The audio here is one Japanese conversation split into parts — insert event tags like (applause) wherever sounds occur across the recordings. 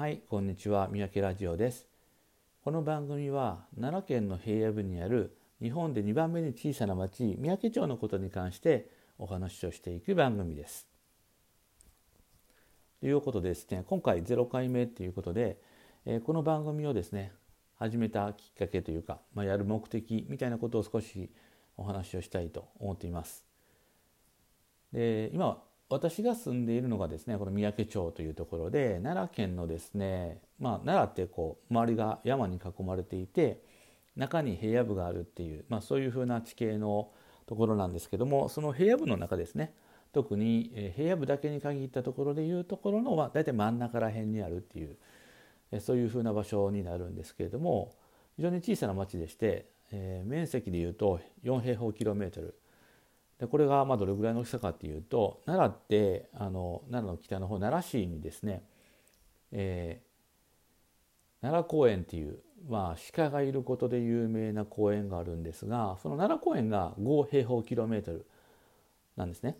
はいこんにちは。三宅ラジオです。この番組は奈良県の平野部にある日本で2番目に小さな町三宅町のことに関してお話をしていく番組です。ということでですね今回0回目ということで、えー、この番組をですね始めたきっかけというか、まあ、やる目的みたいなことを少しお話をしたいと思っています。で今私が住んでいるのがですねこの三宅町というところで奈良県のですねまあ奈良ってこう周りが山に囲まれていて中に平野部があるっていう、まあ、そういうふうな地形のところなんですけどもその平野部の中ですね特に平野部だけに限ったところでいうところの、まあ、大体真ん中ら辺にあるっていうそういうふうな場所になるんですけれども非常に小さな町でして、えー、面積でいうと4平方キロメートル。でこれがまあどれぐらいの大きさかっていうと奈良ってあの奈良の北の方奈良市にですね、えー、奈良公園っていう、まあ、鹿がいることで有名な公園があるんですがその奈良公園が5平方キロメートルなんですね。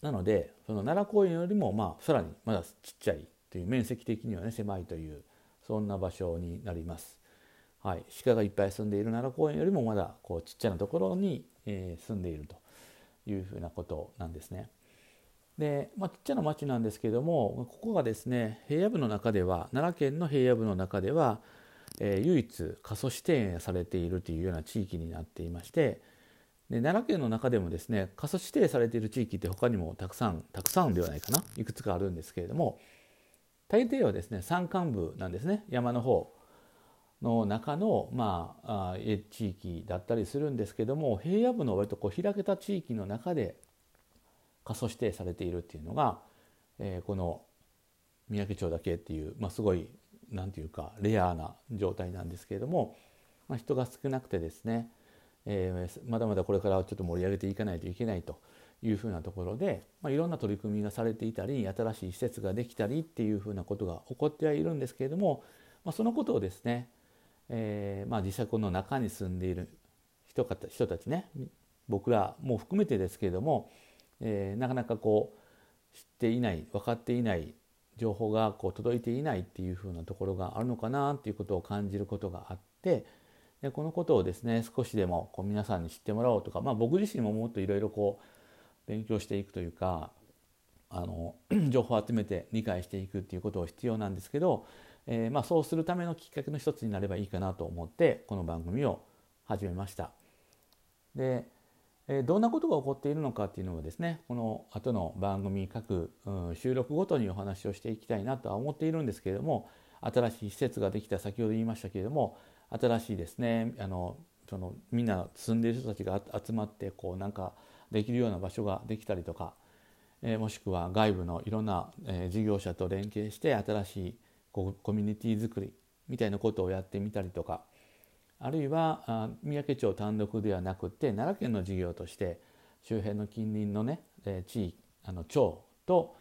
なのでその奈良公園よりもまあさらにまだちっちゃいという面積的にはね狭いというそんな場所になります。はい、鹿がいっぱい住んでいる奈良公園よりもまだこうちっちゃなところに、えー、住んでいるというふうなことなんですね。で、まあ、ちっちゃな町なんですけどもここがですね平野部の中では奈良県の平野部の中では、えー、唯一過疎指定されているというような地域になっていましてで奈良県の中でもですね過疎指定されている地域って他にもたくさんたくさんではないかないくつかあるんですけれども大抵はですね山間部なんですね山の方の中の、まあ、地域だったりするんですけども平野部の割とこう開けた地域の中で過疎指定されているっていうのが、えー、この三宅町だけっていう、まあ、すごい何て言うかレアな状態なんですけれども、まあ、人が少なくてですね、えー、まだまだこれからちょっと盛り上げていかないといけないというふうなところで、まあ、いろんな取り組みがされていたり新しい施設ができたりっていうふうなことが起こってはいるんですけれども、まあ、そのことをですねえー、まあ、実際この中に住んでいる人方人たちね。僕らも含めてですけれども、えー、なかなかこう知っていない分かっていない情報がこう届いていないっていうふうなところがあるのかなっていうことを感じることがあってでこのことをですね少しでもこう皆さんに知ってもらおうとか、まあ、僕自身ももっといろいろこう勉強していくというかあの (clears throat) 情報を集めて理解していくっていうことを必要なんですけどえー、まあ、そうするためのきっかけの一つになればいいかなと思ってこの番組を始めました。で、えー、どんなことが起こっているのかっていうのをですねこの後の番組各、うん、収録ごとにお話をしていきたいなとは思っているんですけれども新しい施設ができた先ほど言いましたけれども新しいですねあのそのみんな住んでいる人たちが集まってこうなんかできるような場所ができたりとか、えー、もしくは外部のいろんな、えー、事業者と連携して新しいコミュニティ作りみたいなことをやってみたりとかあるいは三宅町単独ではなくて奈良県の事業として周辺の近隣のね地域あの町と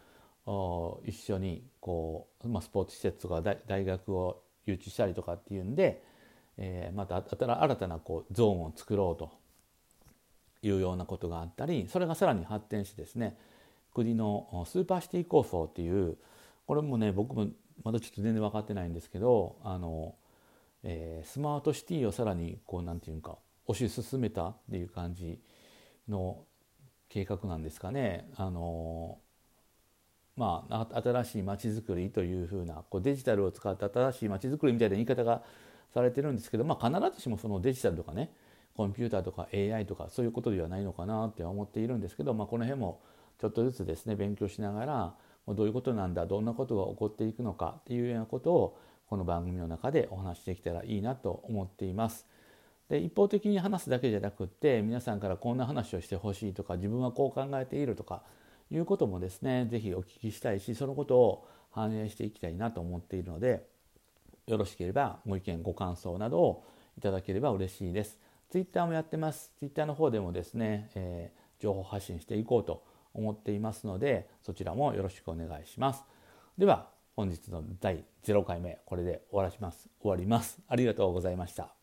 一緒にこう、まあ、スポーツ施設とか大学を誘致したりとかっていうんで、えー、また新たなこうゾーンを作ろうというようなことがあったりそれがさらに発展してですね国のスーパーシティ構想っていうこれもね僕もまだちょっと全然分かってないんですけどあの、えー、スマートシティをさらにこうなんていうか推し進めたっていう感じの計画なんですかね。あのまあ、新しいまちづくりというふうなこうデジタルを使った新しいまちづくりみたいな言い方がされてるんですけど、まあ、必ずしもそのデジタルとかねコンピューターとか AI とかそういうことではないのかなって思っているんですけど、まあ、この辺もちょっとずつですね勉強しながらどういうことなんだどんなことが起こっていくのかっていうようなことをこの番組の中でお話しできたらいいなと思っています。で一方的に話すだけじゃなくって皆さんからこんな話をしてほしいとか自分はこう考えているとかいうこともですね是非お聞きしたいしそのことを反映していきたいなと思っているのでよろしければご意見ご感想などをいただければ嬉しいです。Twitter もやってます。Twitter の方でもですね、えー、情報発信していこうと思っていますのでそちらもよろしくお願いします。では本日の第0回目これで終わらします終わります。ありがとうございました。